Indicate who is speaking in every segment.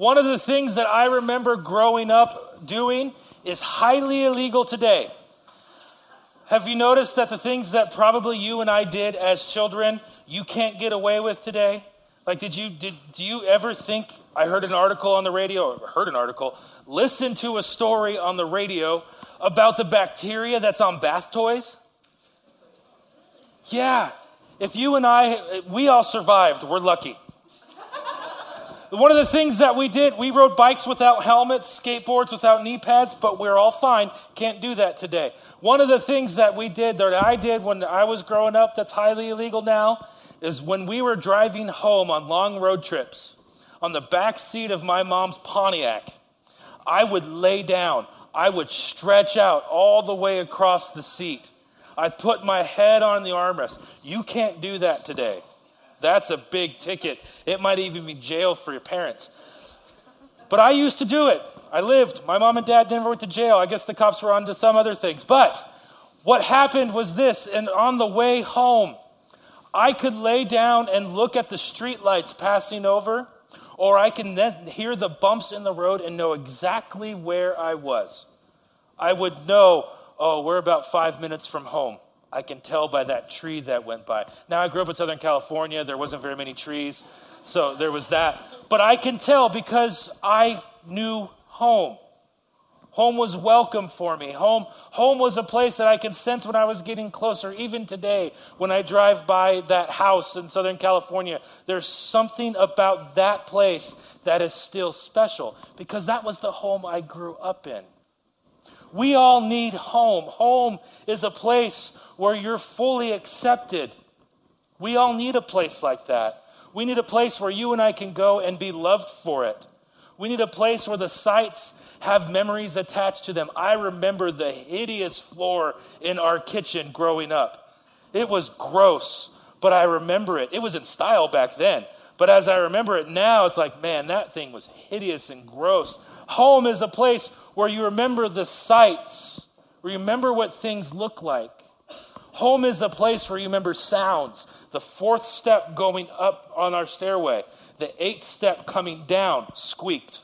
Speaker 1: One of the things that I remember growing up doing is highly illegal today. Have you noticed that the things that probably you and I did as children, you can't get away with today? Like, did you, did, do you ever think, I heard an article on the radio, heard an article, listen to a story on the radio about the bacteria that's on bath toys? Yeah. If you and I, we all survived, we're lucky. One of the things that we did, we rode bikes without helmets, skateboards without knee pads, but we're all fine. Can't do that today. One of the things that we did, that I did when I was growing up, that's highly illegal now, is when we were driving home on long road trips, on the back seat of my mom's Pontiac, I would lay down. I would stretch out all the way across the seat. I'd put my head on the armrest. You can't do that today. That's a big ticket. It might even be jail for your parents. But I used to do it. I lived. My mom and dad never went to jail. I guess the cops were on to some other things. But what happened was this, and on the way home, I could lay down and look at the streetlights passing over, or I can then hear the bumps in the road and know exactly where I was. I would know, oh, we're about five minutes from home. I can tell by that tree that went by. Now, I grew up in Southern California. There wasn't very many trees, so there was that. But I can tell because I knew home. Home was welcome for me. Home, home was a place that I could sense when I was getting closer. Even today, when I drive by that house in Southern California, there's something about that place that is still special because that was the home I grew up in. We all need home. Home is a place where you're fully accepted. We all need a place like that. We need a place where you and I can go and be loved for it. We need a place where the sights have memories attached to them. I remember the hideous floor in our kitchen growing up. It was gross, but I remember it. It was in style back then. But as I remember it now, it's like, man, that thing was hideous and gross. Home is a place where you remember the sights, remember what things look like. Home is a place where you remember sounds. The fourth step going up on our stairway, the eighth step coming down squeaked.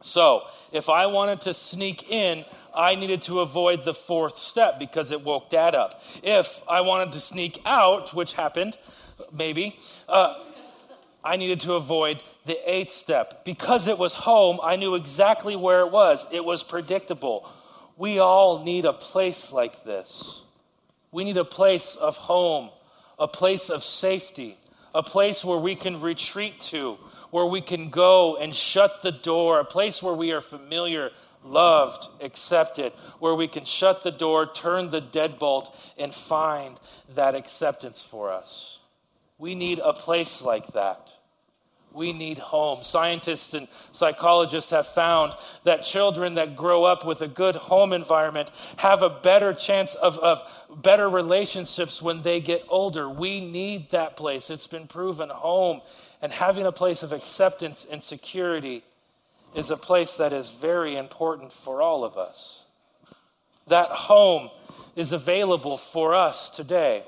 Speaker 1: So, if I wanted to sneak in, I needed to avoid the fourth step because it woke dad up. If I wanted to sneak out, which happened, maybe, uh, I needed to avoid the eighth step. Because it was home, I knew exactly where it was. It was predictable. We all need a place like this. We need a place of home, a place of safety, a place where we can retreat to, where we can go and shut the door, a place where we are familiar, loved, accepted, where we can shut the door, turn the deadbolt, and find that acceptance for us. We need a place like that. We need home. Scientists and psychologists have found that children that grow up with a good home environment have a better chance of, of better relationships when they get older. We need that place. It's been proven home and having a place of acceptance and security is a place that is very important for all of us. That home is available for us today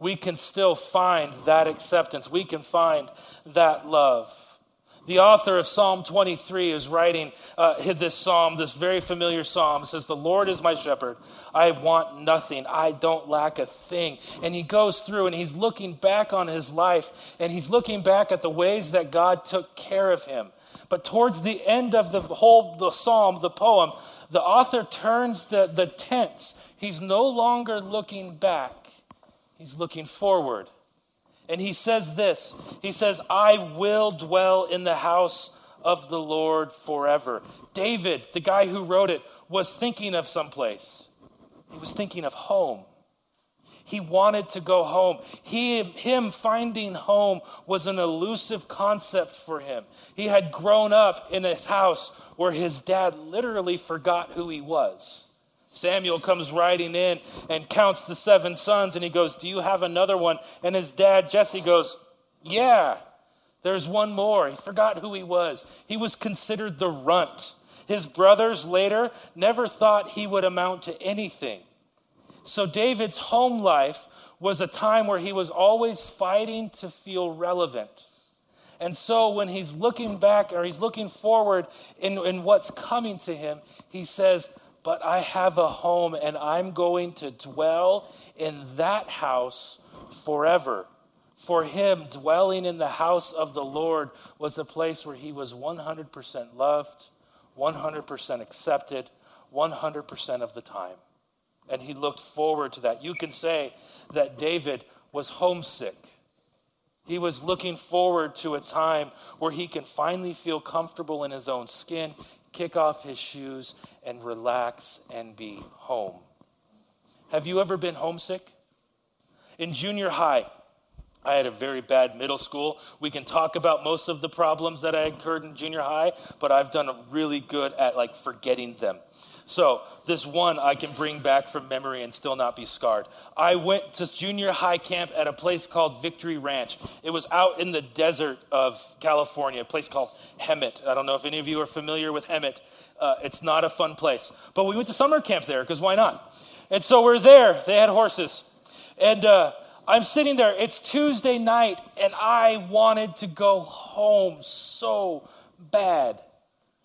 Speaker 1: we can still find that acceptance. We can find that love. The author of Psalm 23 is writing uh, this psalm, this very familiar psalm. It says, The Lord is my shepherd. I want nothing. I don't lack a thing. And he goes through and he's looking back on his life and he's looking back at the ways that God took care of him. But towards the end of the whole the psalm, the poem, the author turns the, the tense. He's no longer looking back. He's looking forward. And he says this He says, I will dwell in the house of the Lord forever. David, the guy who wrote it, was thinking of someplace. He was thinking of home. He wanted to go home. He, him finding home was an elusive concept for him. He had grown up in a house where his dad literally forgot who he was. Samuel comes riding in and counts the seven sons, and he goes, Do you have another one? And his dad, Jesse, goes, Yeah, there's one more. He forgot who he was. He was considered the runt. His brothers later never thought he would amount to anything. So David's home life was a time where he was always fighting to feel relevant. And so when he's looking back or he's looking forward in, in what's coming to him, he says, But I have a home and I'm going to dwell in that house forever. For him, dwelling in the house of the Lord was a place where he was 100% loved, 100% accepted, 100% of the time. And he looked forward to that. You can say that David was homesick. He was looking forward to a time where he can finally feel comfortable in his own skin, kick off his shoes, and relax and be home. Have you ever been homesick? In junior high, I had a very bad middle school. We can talk about most of the problems that I incurred in junior high, but I've done really good at like forgetting them. So, this one I can bring back from memory and still not be scarred. I went to junior high camp at a place called Victory Ranch. It was out in the desert of California, a place called Hemet. I don't know if any of you are familiar with Hemet. Uh, it's not a fun place. But we went to summer camp there because why not? And so we're there. They had horses. And uh, I'm sitting there. It's Tuesday night, and I wanted to go home so bad.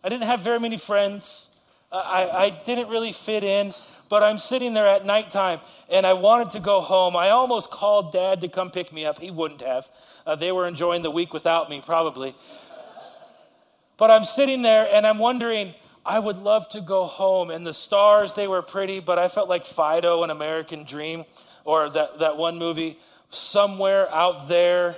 Speaker 1: I didn't have very many friends. I, I didn't really fit in, but I'm sitting there at nighttime and I wanted to go home. I almost called dad to come pick me up. He wouldn't have. Uh, they were enjoying the week without me, probably. But I'm sitting there and I'm wondering, I would love to go home. And the stars, they were pretty, but I felt like Fido, an American Dream, or that, that one movie, Somewhere Out There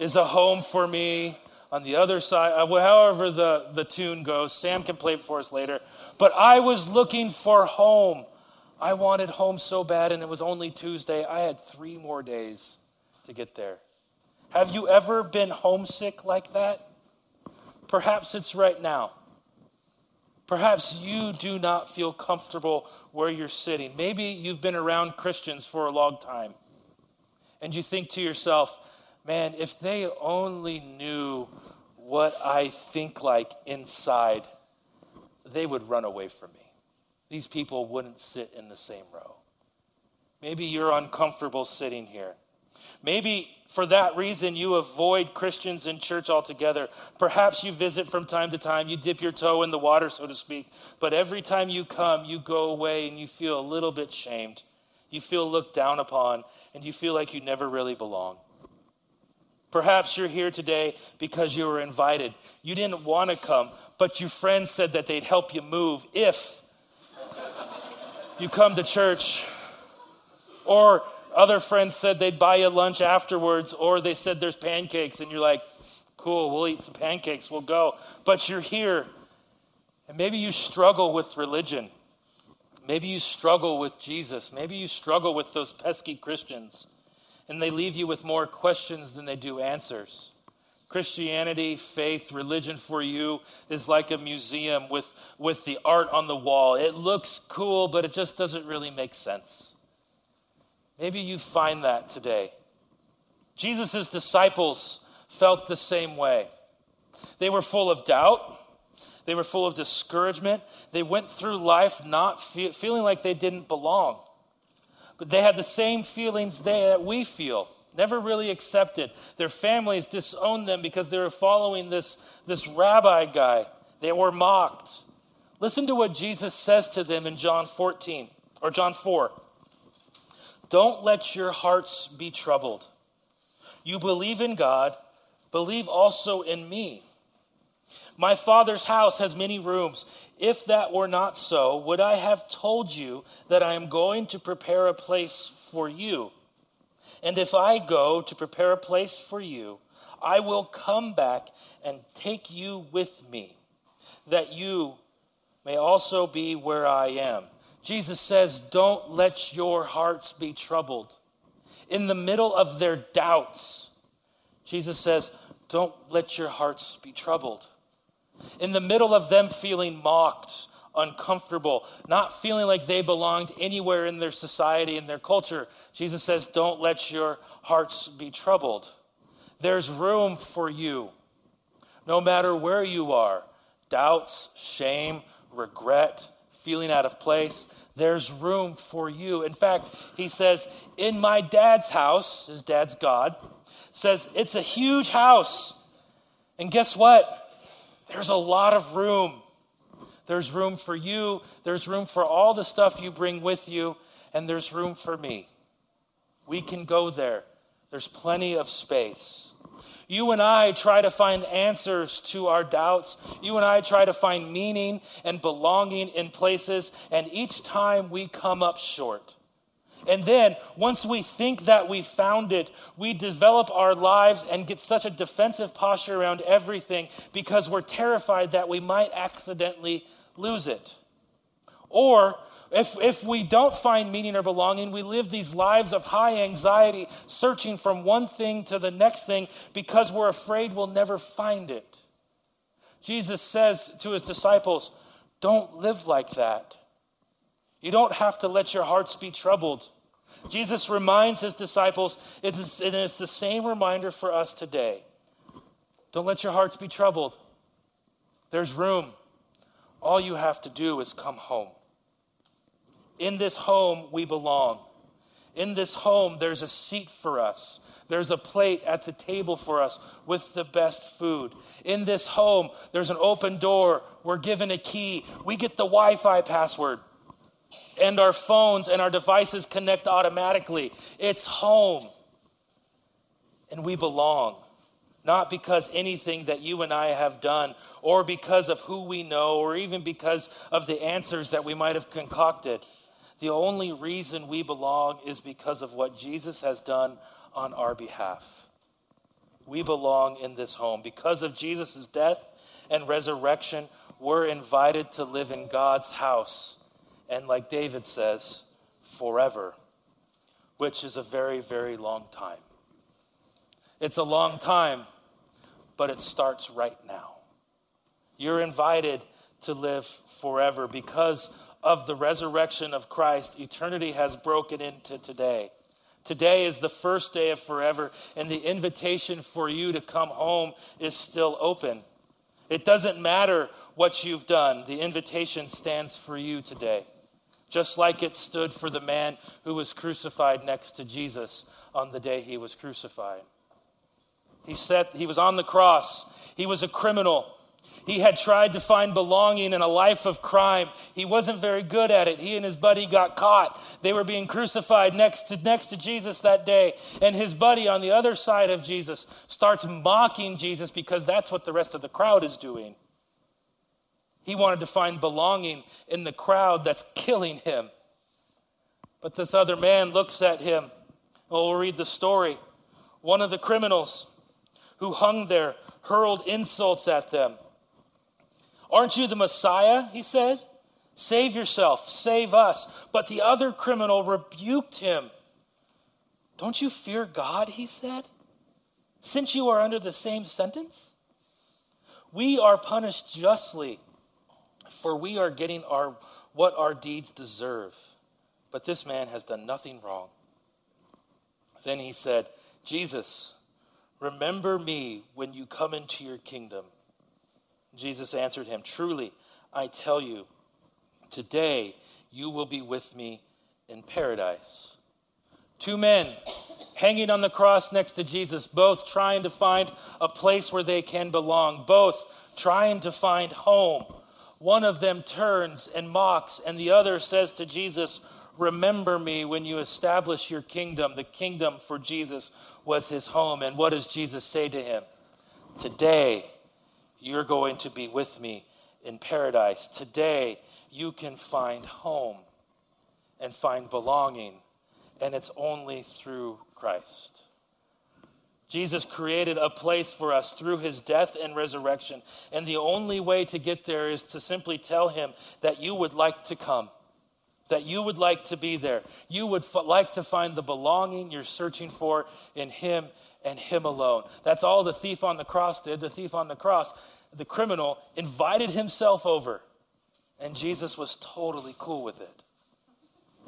Speaker 1: is a Home for Me. On the other side, uh, however the, the tune goes, Sam can play it for us later. But I was looking for home. I wanted home so bad, and it was only Tuesday. I had three more days to get there. Have you ever been homesick like that? Perhaps it's right now. Perhaps you do not feel comfortable where you're sitting. Maybe you've been around Christians for a long time, and you think to yourself, man, if they only knew what I think like inside they would run away from me. These people wouldn't sit in the same row. Maybe you're uncomfortable sitting here. Maybe for that reason you avoid Christians in church altogether. Perhaps you visit from time to time, you dip your toe in the water, so to speak. But every time you come, you go away and you feel a little bit shamed. You feel looked down upon, and you feel like you never really belong. Perhaps you're here today because you were invited. You didn't want to come, but your friends said that they'd help you move if you come to church. Or other friends said they'd buy you lunch afterwards, or they said there's pancakes, and you're like, cool, we'll eat some pancakes, we'll go. But you're here, and maybe you struggle with religion. Maybe you struggle with Jesus. Maybe you struggle with those pesky Christians, and they leave you with more questions than they do answers. Christianity, faith, religion for you is like a museum with, with the art on the wall. It looks cool, but it just doesn't really make sense. Maybe you find that today. Jesus' disciples felt the same way. They were full of doubt. They were full of discouragement. They went through life not fe- feeling like they didn't belong. But they had the same feelings there that we feel never really accepted. Their families disowned them because they were following this, this rabbi guy. They were mocked. Listen to what Jesus says to them in John 14 or John 4. Don't let your hearts be troubled. You believe in God, believe also in me. My Father's house has many rooms. If that were not so, would I have told you that I am going to prepare a place for you? And if I go to prepare a place for you, I will come back and take you with me, that you may also be where I am. Jesus says, Don't let your hearts be troubled. In the middle of their doubts, Jesus says, Don't let your hearts be troubled. In the middle of them feeling mocked, uncomfortable, not feeling like they belonged anywhere in their society and their culture, Jesus says, Don't let your hearts be troubled. There's room for you, no matter where you are doubts, shame, regret, feeling out of place. There's room for you. In fact, he says, In my dad's house, his dad's God, says, It's a huge house. And guess what? There's a lot of room. There's room for you, there's room for all the stuff you bring with you, and there's room for me. We can go there. There's plenty of space. You and I try to find answers to our doubts. You and I try to find meaning and belonging in places, and each time we come up short. And then, once we think that we found it, we develop our lives and get such a defensive posture around everything because we're terrified that we might accidentally lose it. Or, if, if we don't find meaning or belonging, we live these lives of high anxiety, searching from one thing to the next thing because we're afraid we'll never find it. Jesus says to his disciples, Don't live like that. You don't have to let your hearts be troubled. Jesus reminds his disciples, it is, it is the same reminder for us today. Don't let your hearts be troubled. There's room. All you have to do is come home. In this home, we belong. In this home, there's a seat for us. There's a plate at the table for us with the best food. In this home, there's an open door. We're given a key. We get the Wi Fi password and our phones and our devices connect automatically. It's home. And we belong. Not because anything that you and I have done, or because of who we know, or even because of the answers that we might have concocted. The only reason we belong is because of what Jesus has done on our behalf. We belong in this home. Because of Jesus' death and resurrection, we're invited to live in God's house and like David says, forever, which is a very, very long time. It's a long time, but it starts right now. You're invited to live forever because of the resurrection of Christ. Eternity has broken into today. Today is the first day of forever, and the invitation for you to come home is still open. It doesn't matter what you've done, the invitation stands for you today just like it stood for the man who was crucified next to Jesus on the day he was crucified. He said he was on the cross. He was a criminal. He had tried to find belonging in a life of crime. He wasn't very good at it. He and his buddy got caught. They were being crucified next to, next to Jesus that day. And his buddy on the other side of Jesus starts mocking Jesus because that's what the rest of the crowd is doing. He wanted to find belonging in the crowd that's killing him. But this other man looks at him. Well, we'll read the story. One of the criminals who hung there hurled insults at them. Aren't you the Messiah? He said. Save yourself, save us. But the other criminal rebuked him. Don't you fear God? He said. Since you are under the same sentence, we are punished justly for we are getting our, what our deeds deserve. But this man has done nothing wrong. Then he said, Jesus, remember me when you come into your kingdom. Jesus answered him, Truly, I tell you, today you will be with me in paradise. Two men hanging on the cross next to Jesus, both trying to find a place where they can belong, both trying to find home. One of them turns and mocks, and the other says to Jesus, Remember me when you establish your kingdom. The kingdom for Jesus was his home. And what does Jesus say to him? Today, you're going to be with me in paradise. Today, you can find home and find belonging, and it's only through Christ. Jesus created a place for us through his death and resurrection. And the only way to get there is to simply tell him that you would like to come, that you would like to be there. You would f- like to find the belonging you're searching for in him and him alone. That's all the thief on the cross did. The thief on the cross, the criminal, invited himself over. And Jesus was totally cool with it.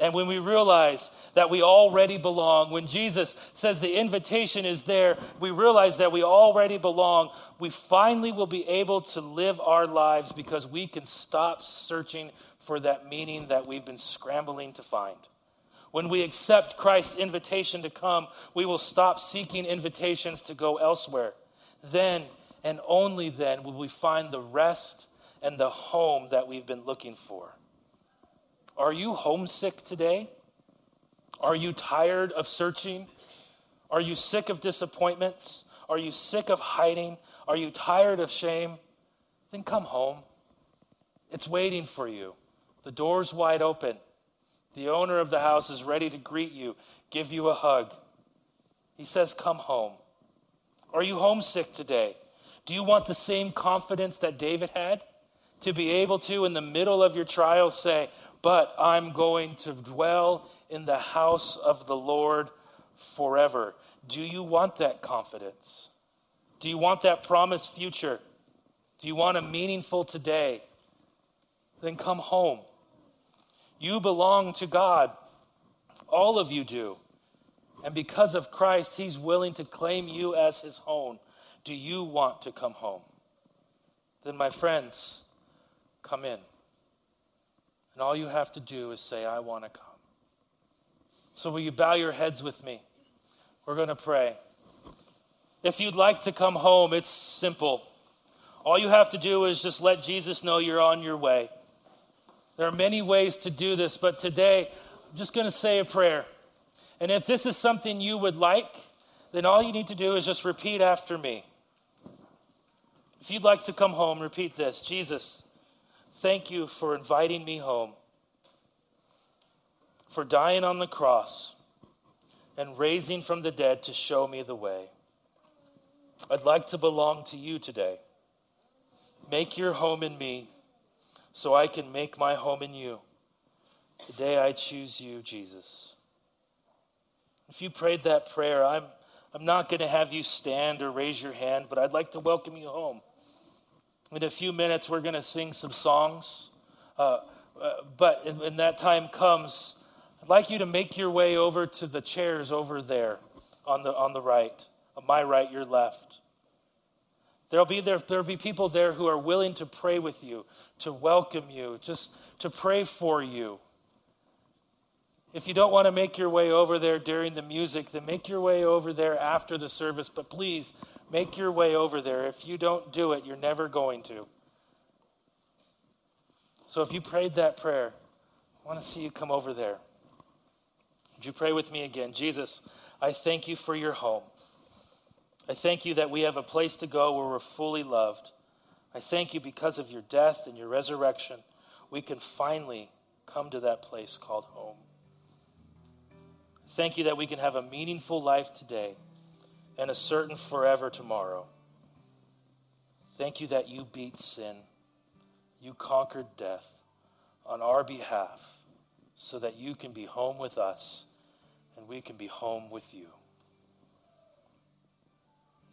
Speaker 1: And when we realize that we already belong, when Jesus says the invitation is there, we realize that we already belong, we finally will be able to live our lives because we can stop searching for that meaning that we've been scrambling to find. When we accept Christ's invitation to come, we will stop seeking invitations to go elsewhere. Then and only then will we find the rest and the home that we've been looking for. Are you homesick today? Are you tired of searching? Are you sick of disappointments? Are you sick of hiding? Are you tired of shame? Then come home. It's waiting for you. The door's wide open. The owner of the house is ready to greet you, give you a hug. He says, Come home. Are you homesick today? Do you want the same confidence that David had? To be able to, in the middle of your trial, say, But I'm going to dwell in the house of the Lord forever. Do you want that confidence? Do you want that promised future? Do you want a meaningful today? Then come home. You belong to God. All of you do. And because of Christ, He's willing to claim you as His own. Do you want to come home? Then, my friends, come in. And all you have to do is say, I want to come. So, will you bow your heads with me? We're going to pray. If you'd like to come home, it's simple. All you have to do is just let Jesus know you're on your way. There are many ways to do this, but today I'm just going to say a prayer. And if this is something you would like, then all you need to do is just repeat after me. If you'd like to come home, repeat this Jesus, thank you for inviting me home, for dying on the cross and raising from the dead to show me the way. I'd like to belong to you today. Make your home in me so I can make my home in you. Today I choose you, Jesus. If you prayed that prayer, I'm, I'm not going to have you stand or raise your hand, but I'd like to welcome you home. In a few minutes, we're going to sing some songs. Uh, uh, but when that time comes, I'd like you to make your way over to the chairs over there on the, on the right. On my right, your left. There'll be, there, there'll be people there who are willing to pray with you, to welcome you, just to pray for you. If you don't want to make your way over there during the music, then make your way over there after the service. But please, make your way over there. If you don't do it, you're never going to. So if you prayed that prayer, I want to see you come over there. Would you pray with me again? Jesus, I thank you for your home. I thank you that we have a place to go where we're fully loved. I thank you because of your death and your resurrection, we can finally come to that place called home. Thank you that we can have a meaningful life today and a certain forever tomorrow. Thank you that you beat sin. You conquered death on our behalf so that you can be home with us and we can be home with you.